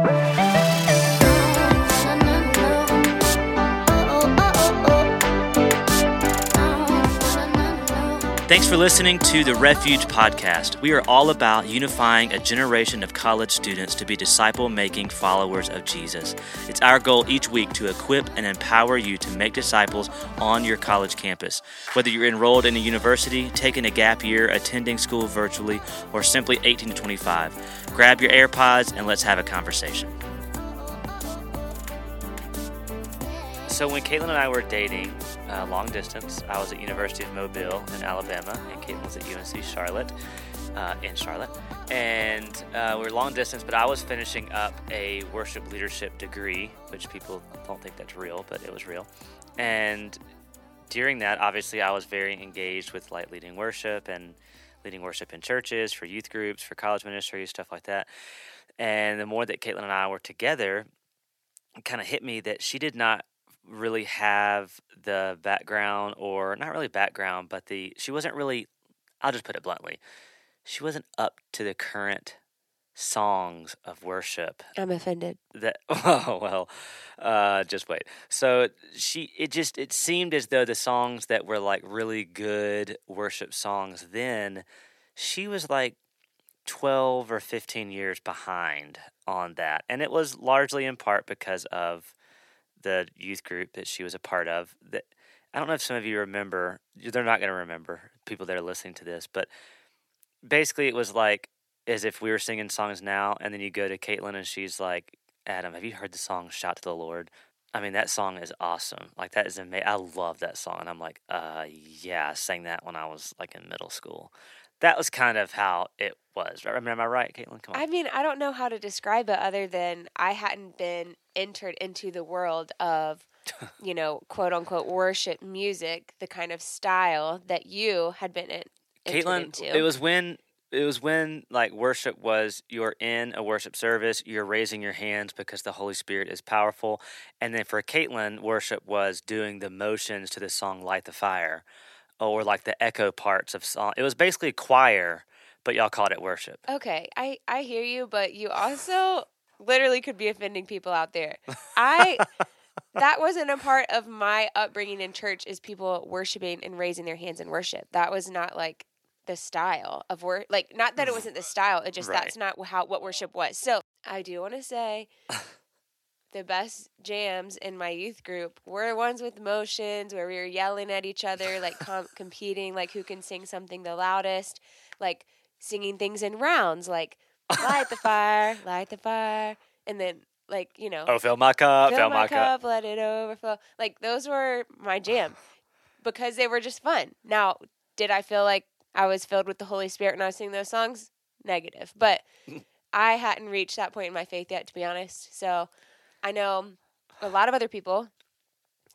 Bye. Thanks for listening to the Refuge Podcast. We are all about unifying a generation of college students to be disciple making followers of Jesus. It's our goal each week to equip and empower you to make disciples on your college campus. Whether you're enrolled in a university, taking a gap year, attending school virtually, or simply 18 to 25, grab your AirPods and let's have a conversation. So, when Caitlin and I were dating, uh, long distance. I was at University of Mobile in Alabama, and Caitlin was at UNC Charlotte uh, in Charlotte. And uh, we are long distance, but I was finishing up a worship leadership degree, which people don't think that's real, but it was real. And during that, obviously, I was very engaged with like leading worship and leading worship in churches, for youth groups, for college ministries, stuff like that. And the more that Caitlin and I were together, it kind of hit me that she did not really have the background or not really background, but the she wasn't really I'll just put it bluntly. She wasn't up to the current songs of worship. I'm offended. That oh well, uh, just wait. So she it just it seemed as though the songs that were like really good worship songs then, she was like 12 or 15 years behind on that. And it was largely in part because of the youth group that she was a part of. That I don't know if some of you remember. They're not going to remember people that are listening to this, but basically it was like as if we were singing songs now, and then you go to Caitlin and she's like, "Adam, have you heard the song Shout to the Lord?" I mean, that song is awesome. Like that is amazing. I love that song, and I'm like, uh, yeah, I sang that when I was like in middle school. That was kind of how it was. I mean, am I right, Caitlin? Come on. I mean, I don't know how to describe it other than I hadn't been entered into the world of, you know, quote unquote worship music, the kind of style that you had been in. Caitlin, into. it was when it was when like worship was you're in a worship service, you're raising your hands because the Holy Spirit is powerful, and then for Caitlin, worship was doing the motions to the song "Light the Fire," or like the echo parts of song. It was basically choir but y'all called it worship. Okay, I I hear you, but you also literally could be offending people out there. I that wasn't a part of my upbringing in church is people worshiping and raising their hands in worship. That was not like the style of work like not that it wasn't the style, it just right. that's not how what worship was. So, I do want to say the best jams in my youth group were ones with motions where we were yelling at each other, like com- competing, like who can sing something the loudest, like singing things in rounds, like light the fire, light the fire, and then like you know, oh fill my cup, fill, fill my, my cup. cup, let it overflow. Like those were my jam because they were just fun. Now, did I feel like I was filled with the Holy Spirit when I was singing those songs? Negative, but I hadn't reached that point in my faith yet, to be honest. So I know a lot of other people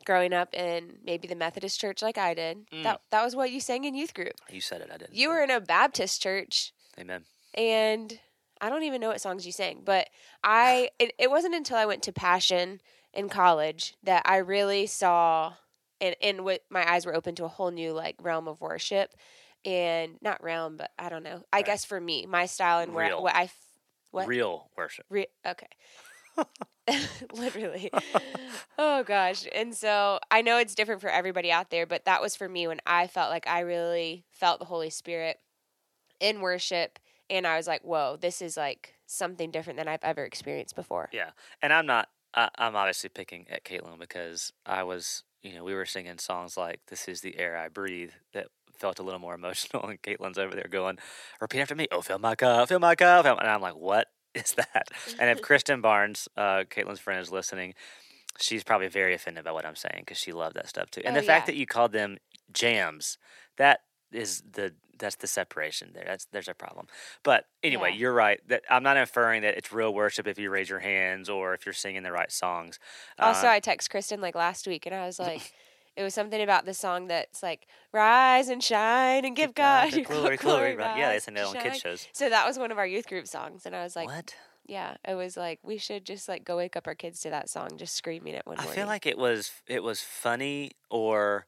growing up in maybe the Methodist church like I did. Mm. That that was what you sang in youth group. You said it, I didn't. You were in a Baptist church. Amen. And I don't even know what songs you sang, but I it, it wasn't until I went to Passion in college that I really saw and and what my eyes were open to a whole new like realm of worship and not realm but I don't know. I right. guess for me, my style and where what I what real worship. Re- okay. Literally. oh gosh. And so I know it's different for everybody out there, but that was for me when I felt like I really felt the Holy Spirit in worship and I was like, "Whoa, this is like something different than I've ever experienced before." Yeah. And I'm not I, I'm obviously picking at Caitlin because I was, you know, we were singing songs like "This is the air I breathe" that felt a little more emotional, and Caitlin's over there going, "Repeat after me, oh, fill my cup, fill my cup," and I'm like, "What is that? And if Kristen Barnes, uh, Caitlin's friend, is listening, she's probably very offended by what I'm saying because she loved that stuff too. And oh, the fact that you called them jams, that is the that's the separation there. That's there's a problem. But anyway, yeah. you're right. That I'm not inferring that it's real worship if you raise your hands or if you're singing the right songs. Also, um, I text Kristen like last week, and I was like. It was something about the song that's like rise and shine and give God, God your glory, glory. glory yeah, they sing that on kids shows. So that was one of our youth group songs, and I was like, what? Yeah, it was like we should just like go wake up our kids to that song, just screaming it one I morning. feel like it was it was funny or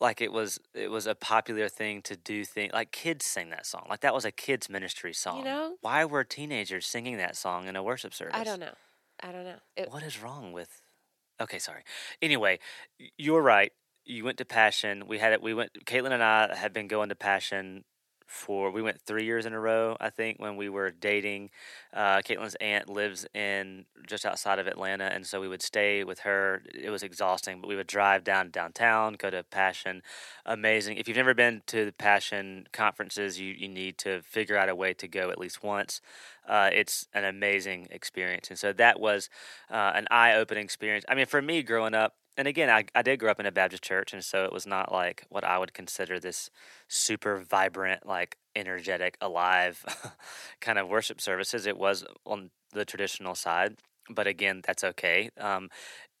like it was it was a popular thing to do thing like kids sing that song like that was a kids ministry song know? why were teenagers singing that song in a worship service I don't know. I don't know. It, what is wrong with okay sorry. Anyway you're right. You went to passion. We had it we went caitlin and i had been going to passion for we went three years in a row i think when we were dating uh, caitlin's aunt lives in just outside of atlanta and so we would stay with her it was exhausting but we would drive down downtown go to passion amazing if you've never been to the passion conferences you, you need to figure out a way to go at least once uh, it's an amazing experience and so that was uh, an eye-opening experience i mean for me growing up and again I, I did grow up in a baptist church and so it was not like what i would consider this super vibrant like energetic alive kind of worship services. It was on the traditional side but again that's okay. Um,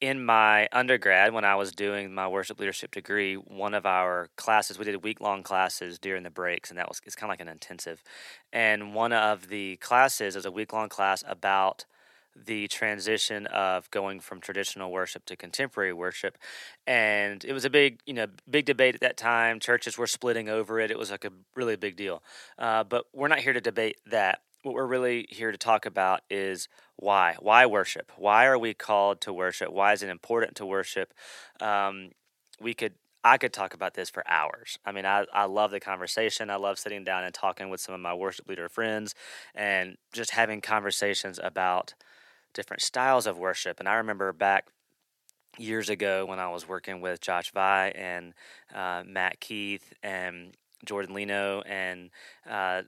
in my undergrad when i was doing my worship leadership degree one of our classes we did week long classes during the breaks and that was it's kind of like an intensive. And one of the classes is a week long class about the transition of going from traditional worship to contemporary worship and it was a big you know big debate at that time. Churches were splitting over it. It was like a really big deal. Uh, but we're not here to debate that. What we're really here to talk about is why. Why worship? Why are we called to worship? Why is it important to worship? Um, we could I could talk about this for hours. I mean, I, I love the conversation. I love sitting down and talking with some of my worship leader friends and just having conversations about different styles of worship. And I remember back years ago when I was working with Josh Vi and uh, Matt Keith and Jordan Lino and uh,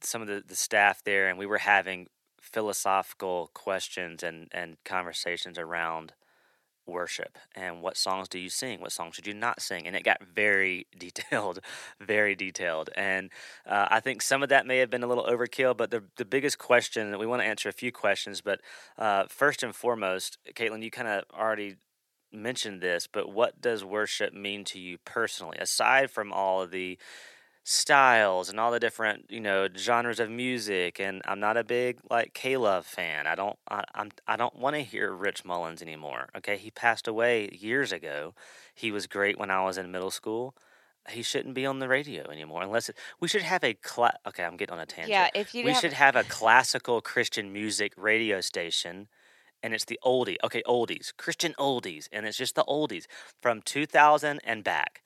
some of the, the staff there, and we were having philosophical questions and, and conversations around worship and what songs do you sing? What songs should you not sing? And it got very detailed very detailed and uh, i think some of that may have been a little overkill but the, the biggest question that we want to answer a few questions but uh, first and foremost caitlin you kind of already mentioned this but what does worship mean to you personally? Aside from all of the styles and all the different you know genres of music and i'm not a big like k-love fan. I don't I, i'm i don't want to hear rich mullins anymore okay? He passed away years ago. He was great when i was in middle school. He shouldn't be on the radio anymore unless it, we should have a cla- okay i'm getting on a tangent. Yeah, if you we have, should have a classical christian music radio station and it's the oldie okay oldies christian oldies and it's just the oldies from 2000 and back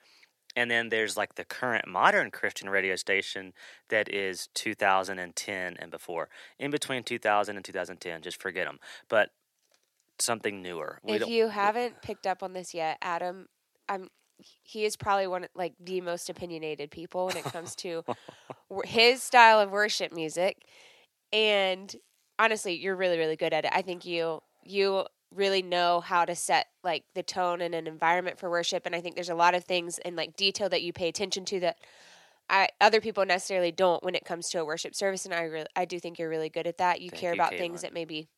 and then there's like the current modern Christian radio station that is 2010 and before. In between 2000 and 2010, just forget them. But something newer. We if you haven't picked up on this yet, Adam, I'm he is probably one of like the most opinionated people when it comes to his style of worship music. And honestly, you're really really good at it. I think you you really know how to set like the tone and an environment for worship and I think there's a lot of things in like detail that you pay attention to that I, other people necessarily don't when it comes to a worship service and I really I do think you're really good at that. You Thank care you, about things that maybe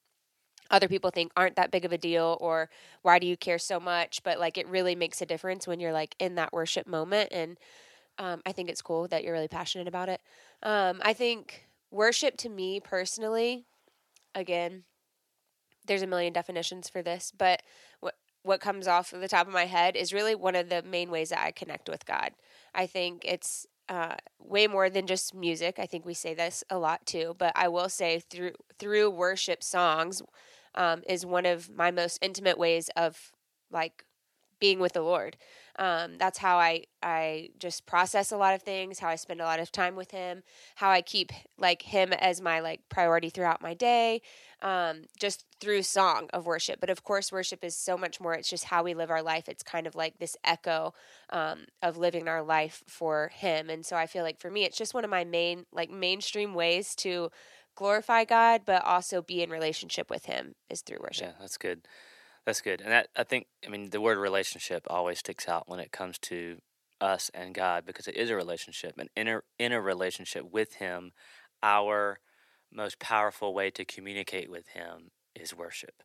other people think aren't that big of a deal or why do you care so much? But like it really makes a difference when you're like in that worship moment and um, i think it's cool that you're really passionate about it. Um, i think worship to me personally again there's a million definitions for this but what what comes off of the top of my head is really one of the main ways that i connect with god i think it's uh, way more than just music. I think we say this a lot too, but I will say through through worship songs um, is one of my most intimate ways of like being with the Lord. Um, that's how I I just process a lot of things, how I spend a lot of time with Him, how I keep like Him as my like priority throughout my day, um, just through song of worship. But of course, worship is so much more. It's just how we live our life. It's kind of like this echo um, of living our life for Him. And so I feel like for me, it's just one of my main like mainstream ways to glorify God, but also be in relationship with Him is through worship. Yeah, that's good. That's good. And that I think I mean the word relationship always sticks out when it comes to us and God because it is a relationship. an inner, inner relationship with him, our most powerful way to communicate with him is worship.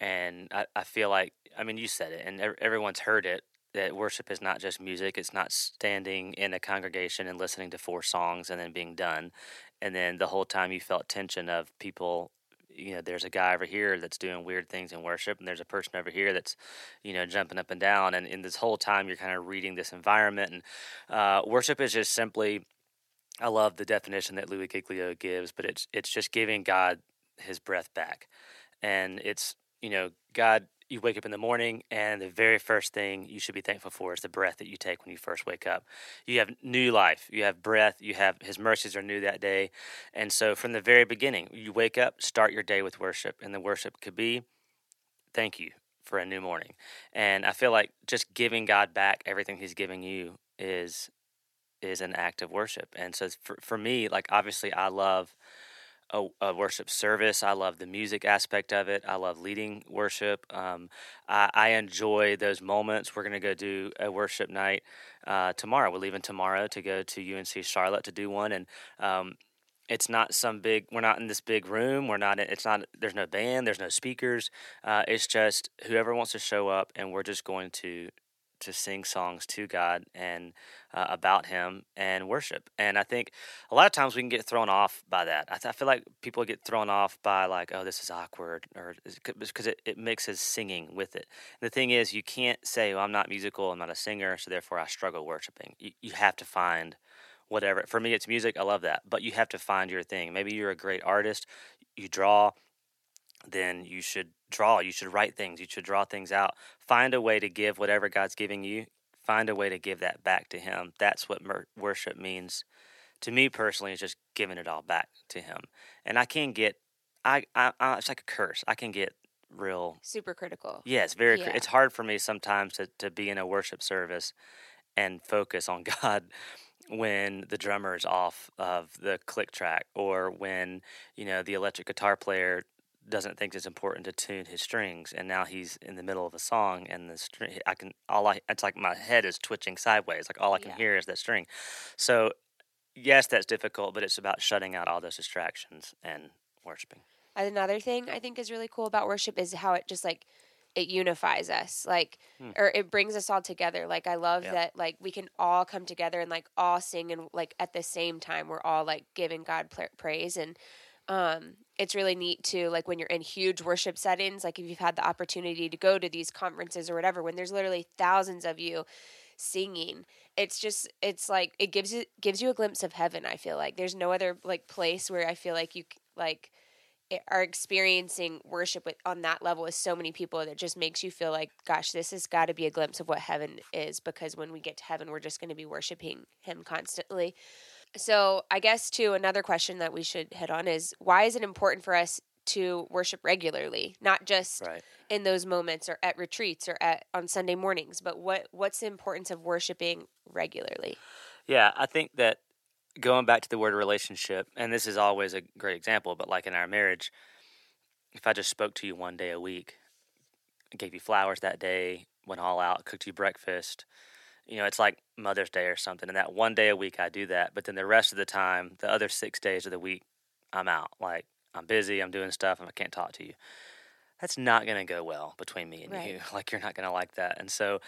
And I, I feel like I mean you said it and everyone's heard it that worship is not just music. It's not standing in a congregation and listening to four songs and then being done. And then the whole time you felt tension of people you know, there's a guy over here that's doing weird things in worship, and there's a person over here that's, you know, jumping up and down. And in this whole time, you're kind of reading this environment. And uh, worship is just simply, I love the definition that Louie Giglio gives, but it's it's just giving God His breath back, and it's you know God you wake up in the morning and the very first thing you should be thankful for is the breath that you take when you first wake up. You have new life, you have breath, you have his mercies are new that day. And so from the very beginning, you wake up, start your day with worship, and the worship could be thank you for a new morning. And I feel like just giving God back everything he's giving you is is an act of worship. And so for for me, like obviously I love a, a, worship service. I love the music aspect of it. I love leading worship. Um, I, I, enjoy those moments. We're going to go do a worship night uh, tomorrow. We're leaving tomorrow to go to UNC Charlotte to do one, and um, it's not some big. We're not in this big room. We're not. It's not. There's no band. There's no speakers. Uh, it's just whoever wants to show up, and we're just going to to sing songs to God and uh, about Him and worship. And I think a lot of times we can get thrown off by that. I, th- I feel like people get thrown off by like, oh, this is awkward, or because it, it mixes singing with it. And the thing is, you can't say, well, I'm not musical, I'm not a singer, so therefore I struggle worshiping. You, you have to find whatever. For me, it's music. I love that, but you have to find your thing. Maybe you're a great artist, you draw then you should draw. You should write things. You should draw things out. Find a way to give whatever God's giving you. Find a way to give that back to Him. That's what mer- worship means to me personally. Is just giving it all back to Him. And I can get, I, I, I it's like a curse. I can get real super critical. Yes, very. Yeah. It's hard for me sometimes to to be in a worship service and focus on God when the drummer is off of the click track or when you know the electric guitar player doesn't think it's important to tune his strings and now he's in the middle of a song and the string i can all i it's like my head is twitching sideways like all i can yeah. hear is that string so yes that's difficult but it's about shutting out all those distractions and worshiping another thing i think is really cool about worship is how it just like it unifies us like hmm. or it brings us all together like i love yeah. that like we can all come together and like all sing and like at the same time we're all like giving god praise and um, it's really neat to like when you're in huge worship settings, like if you've had the opportunity to go to these conferences or whatever, when there's literally thousands of you singing, it's just it's like it gives you gives you a glimpse of heaven. I feel like there's no other like place where I feel like you like are experiencing worship with, on that level with so many people that just makes you feel like gosh this has got to be a glimpse of what heaven is because when we get to heaven we're just going to be worshiping him constantly so, I guess too another question that we should hit on is why is it important for us to worship regularly, not just right. in those moments or at retreats or at on Sunday mornings, but what what's the importance of worshiping regularly? Yeah, I think that going back to the word relationship, and this is always a great example, but like in our marriage, if I just spoke to you one day a week, gave you flowers that day, went all out, cooked you breakfast, you know, it's like Mother's Day or something. And that one day a week I do that. But then the rest of the time, the other six days of the week, I'm out. Like I'm busy, I'm doing stuff, and I can't talk to you. That's not going to go well between me and right. you. Like you're not going to like that. And so,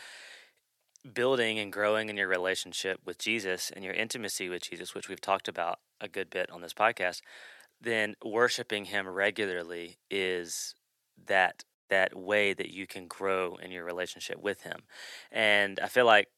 building and growing in your relationship with Jesus and your intimacy with Jesus, which we've talked about a good bit on this podcast, then worshiping Him regularly is that that way that you can grow in your relationship with Him. And I feel like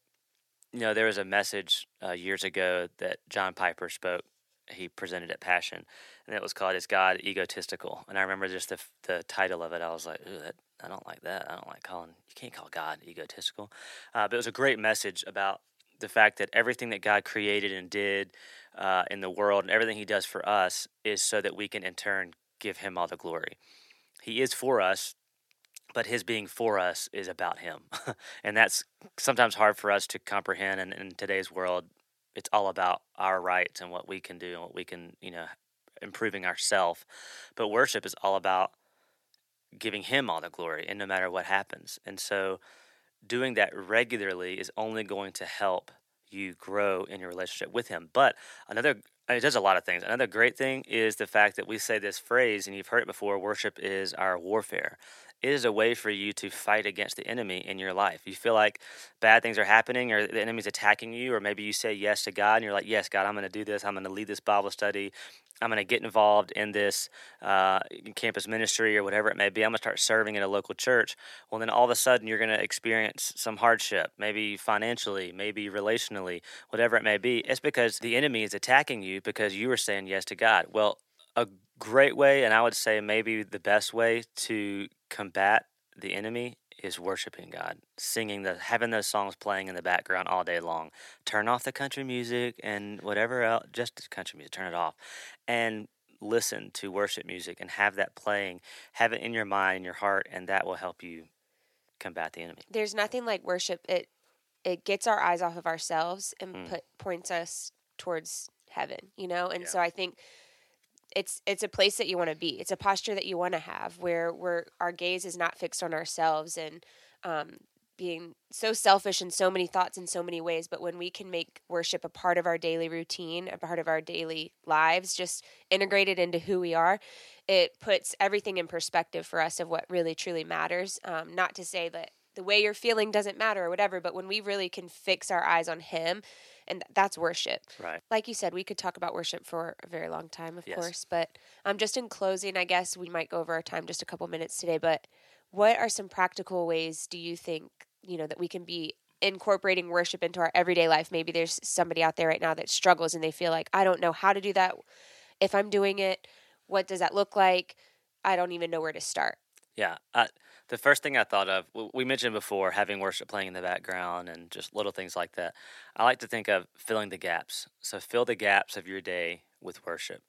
you know, there was a message uh, years ago that John Piper spoke. He presented at Passion, and it was called "Is God Egotistical?" And I remember just the the title of it. I was like, Ooh, that, I don't like that. I don't like calling. You can't call God egotistical. Uh, but it was a great message about the fact that everything that God created and did uh, in the world and everything He does for us is so that we can in turn give Him all the glory. He is for us but his being for us is about him. and that's sometimes hard for us to comprehend. And in today's world, it's all about our rights and what we can do and what we can, you know, improving ourselves. But worship is all about giving him all the glory and no matter what happens. And so doing that regularly is only going to help you grow in your relationship with him. But another it does a lot of things. Another great thing is the fact that we say this phrase, and you've heard it before worship is our warfare. It is a way for you to fight against the enemy in your life. You feel like bad things are happening or the enemy's attacking you, or maybe you say yes to God and you're like, Yes, God, I'm going to do this. I'm going to lead this Bible study. I'm going to get involved in this uh, campus ministry or whatever it may be. I'm going to start serving in a local church. Well, then all of a sudden you're going to experience some hardship, maybe financially, maybe relationally, whatever it may be. It's because the enemy is attacking you because you were saying yes to God. Well, a great way, and I would say maybe the best way to combat the enemy is worshiping God, singing the having those songs playing in the background all day long. Turn off the country music and whatever else, just country music, turn it off, and listen to worship music and have that playing. Have it in your mind, in your heart, and that will help you combat the enemy. There's nothing like worship. It it gets our eyes off of ourselves and Mm. put points us towards heaven. You know, and Yeah. so I think it's it's a place that you want to be. It's a posture that you want to have where where our gaze is not fixed on ourselves and um, being so selfish in so many thoughts in so many ways. But when we can make worship a part of our daily routine, a part of our daily lives, just integrated into who we are, it puts everything in perspective for us of what really truly matters. Um, not to say that the way you're feeling doesn't matter or whatever, but when we really can fix our eyes on Him, and that's worship Right. like you said, we could talk about worship for a very long time, of Yes. course. But um, just in closing, I guess we might go over our time just a couple minutes today. But what are some practical ways do you think you know that we can be incorporating worship into our everyday life? Maybe there's somebody out there right now that struggles and they feel like I don't know how to do that. If I'm doing it, what does that look like? I don't even know where to start. Yeah. I, the first thing I thought of, we mentioned before having worship playing in the background and just little things like that. I like to think of filling the gaps. So fill the gaps of your day with worship.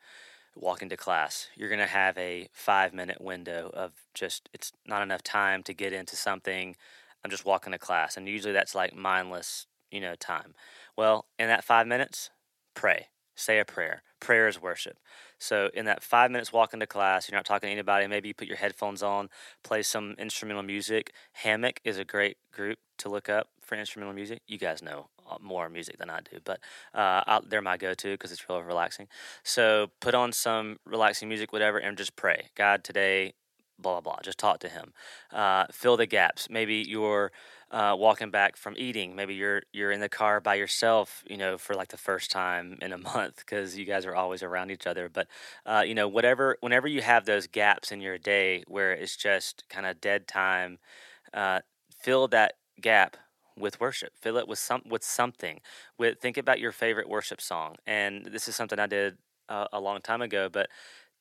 Walking to class, you're going to have a five minute window of just, it's not enough time to get into something. I'm just walking to class. And usually that's like mindless, you know, time. Well, in that five minutes, pray. Say a prayer. Prayer is worship. So in that five minutes walking into class, you're not talking to anybody. Maybe you put your headphones on, play some instrumental music. Hammock is a great group to look up for instrumental music. You guys know uh, more music than I do, but uh, I, they're my go-to because it's real relaxing. So put on some relaxing music, whatever, and just pray. God, today, blah blah blah. Just talk to Him. Uh, fill the gaps. Maybe you're uh, walking back from eating. Maybe you're you're in the car by yourself, you know, for like the first time in a month because you guys are always around each other. But uh, you know, whatever, whenever you have those gaps in your day where it's just kind of dead time, uh, fill that gap with worship. Fill it with some with something. With think about your favorite worship song, and this is something I did uh, a long time ago, but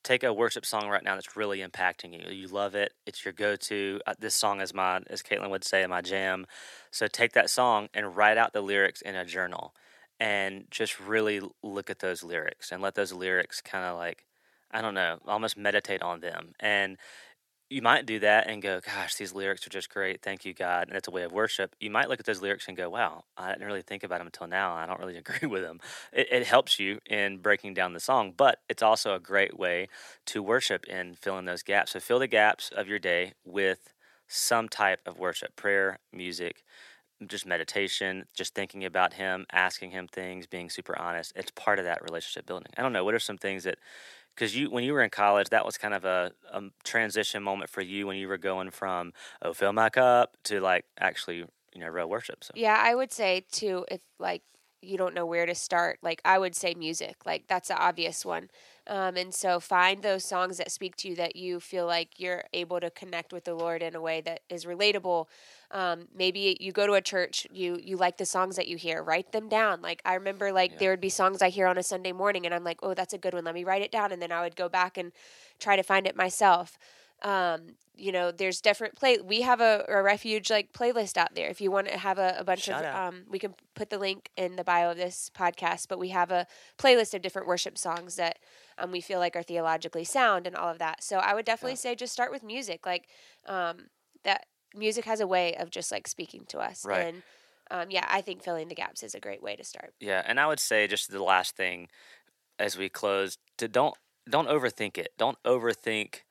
take a worship song right now that's really impacting you. You love it. It's your go-to. Uh, this song is my, as Caitlin would say, my jam. So take that song and write out the lyrics in a journal, and just really look at those lyrics and let those lyrics kind of like, I don't know, almost meditate on them. And you might do that and go, gosh, these lyrics are just great. Thank you, God. And it's a way of worship. You might look at those lyrics and go, wow, I didn't really think about them until now. I don't really agree with them. It, it helps you in breaking down the song, but it's also a great way to worship and fill in those gaps. So fill the gaps of your day with some type of worship, prayer, music, just meditation, just thinking about Him, asking Him things, being super honest. It's part of that relationship building. I don't know. What are some things that because you when you were in college that was kind of a, a transition moment for you when you were going from oh fill my cup to like actually you know real worship so Yeah, I would say too, if like you don't know where to start, like I would say music. Like that's the obvious one. Um, and so find those songs that speak to you that you feel like you're able to connect with the Lord in a way that is relatable. Um, maybe you go to a church, you you like the songs that you hear, write them down. Like I remember, like Yeah. there would be songs I hear on a Sunday morning, and I'm like, oh, that's a good one. Let me write it down, and then I would go back and try to find it myself. Um, you know, there's different play. We have a, a refuge like playlist out there. If you want to have a, a bunch Shout of, um, we can put the link in the bio of this podcast. But we have a playlist of different worship songs that um, we feel like are theologically sound and all of that. So I would definitely say just start with music. Like um, that music has a way of just like speaking to us. Right. And um, yeah, I think filling the gaps is a great way to start. yeah and i would say just the last thing as we close to don't don't overthink it don't overthink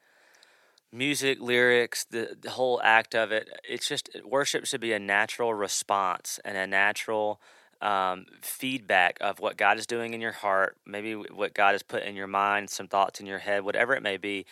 music lyrics the, the whole act of it it's just worship should be a natural response and a natural um, feedback of what god is doing in your heart maybe what god has put in your mind some thoughts in your head whatever it may be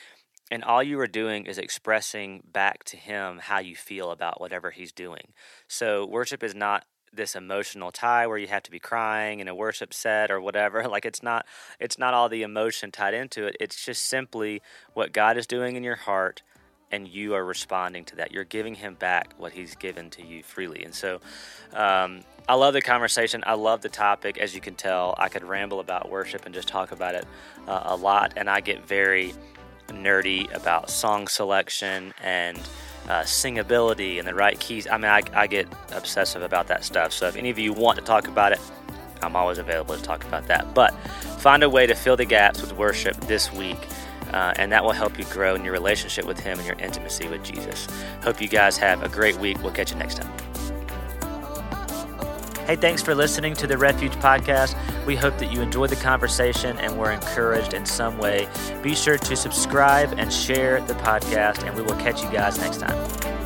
and all you are doing is expressing back to him how you feel about whatever he's doing. So worship is not this emotional tie where you have to be crying in a worship set or whatever like it's not it's not all the emotion tied into it. It's just simply what god is doing in your heart and you are responding to that. You're giving him back what he's given to you freely. And so um, i love the conversation. I love the topic. As you can tell i could ramble about worship and just talk about it uh, a lot and i get very nerdy about song selection and uh, singability and the right keys. I mean, I, I get obsessive about that stuff. So if any of you want to talk about it, I'm always available to talk about that. But find a way to fill the gaps with worship this week. Uh, and that will help you grow in your relationship with Him and your intimacy with Jesus. Hope you guys have a great week. We'll catch you next time. Hey, thanks for listening to the Refuge Podcast. We hope that you enjoyed the conversation and were encouraged in some way. Be sure to subscribe and share the podcast, and we will catch you guys next time.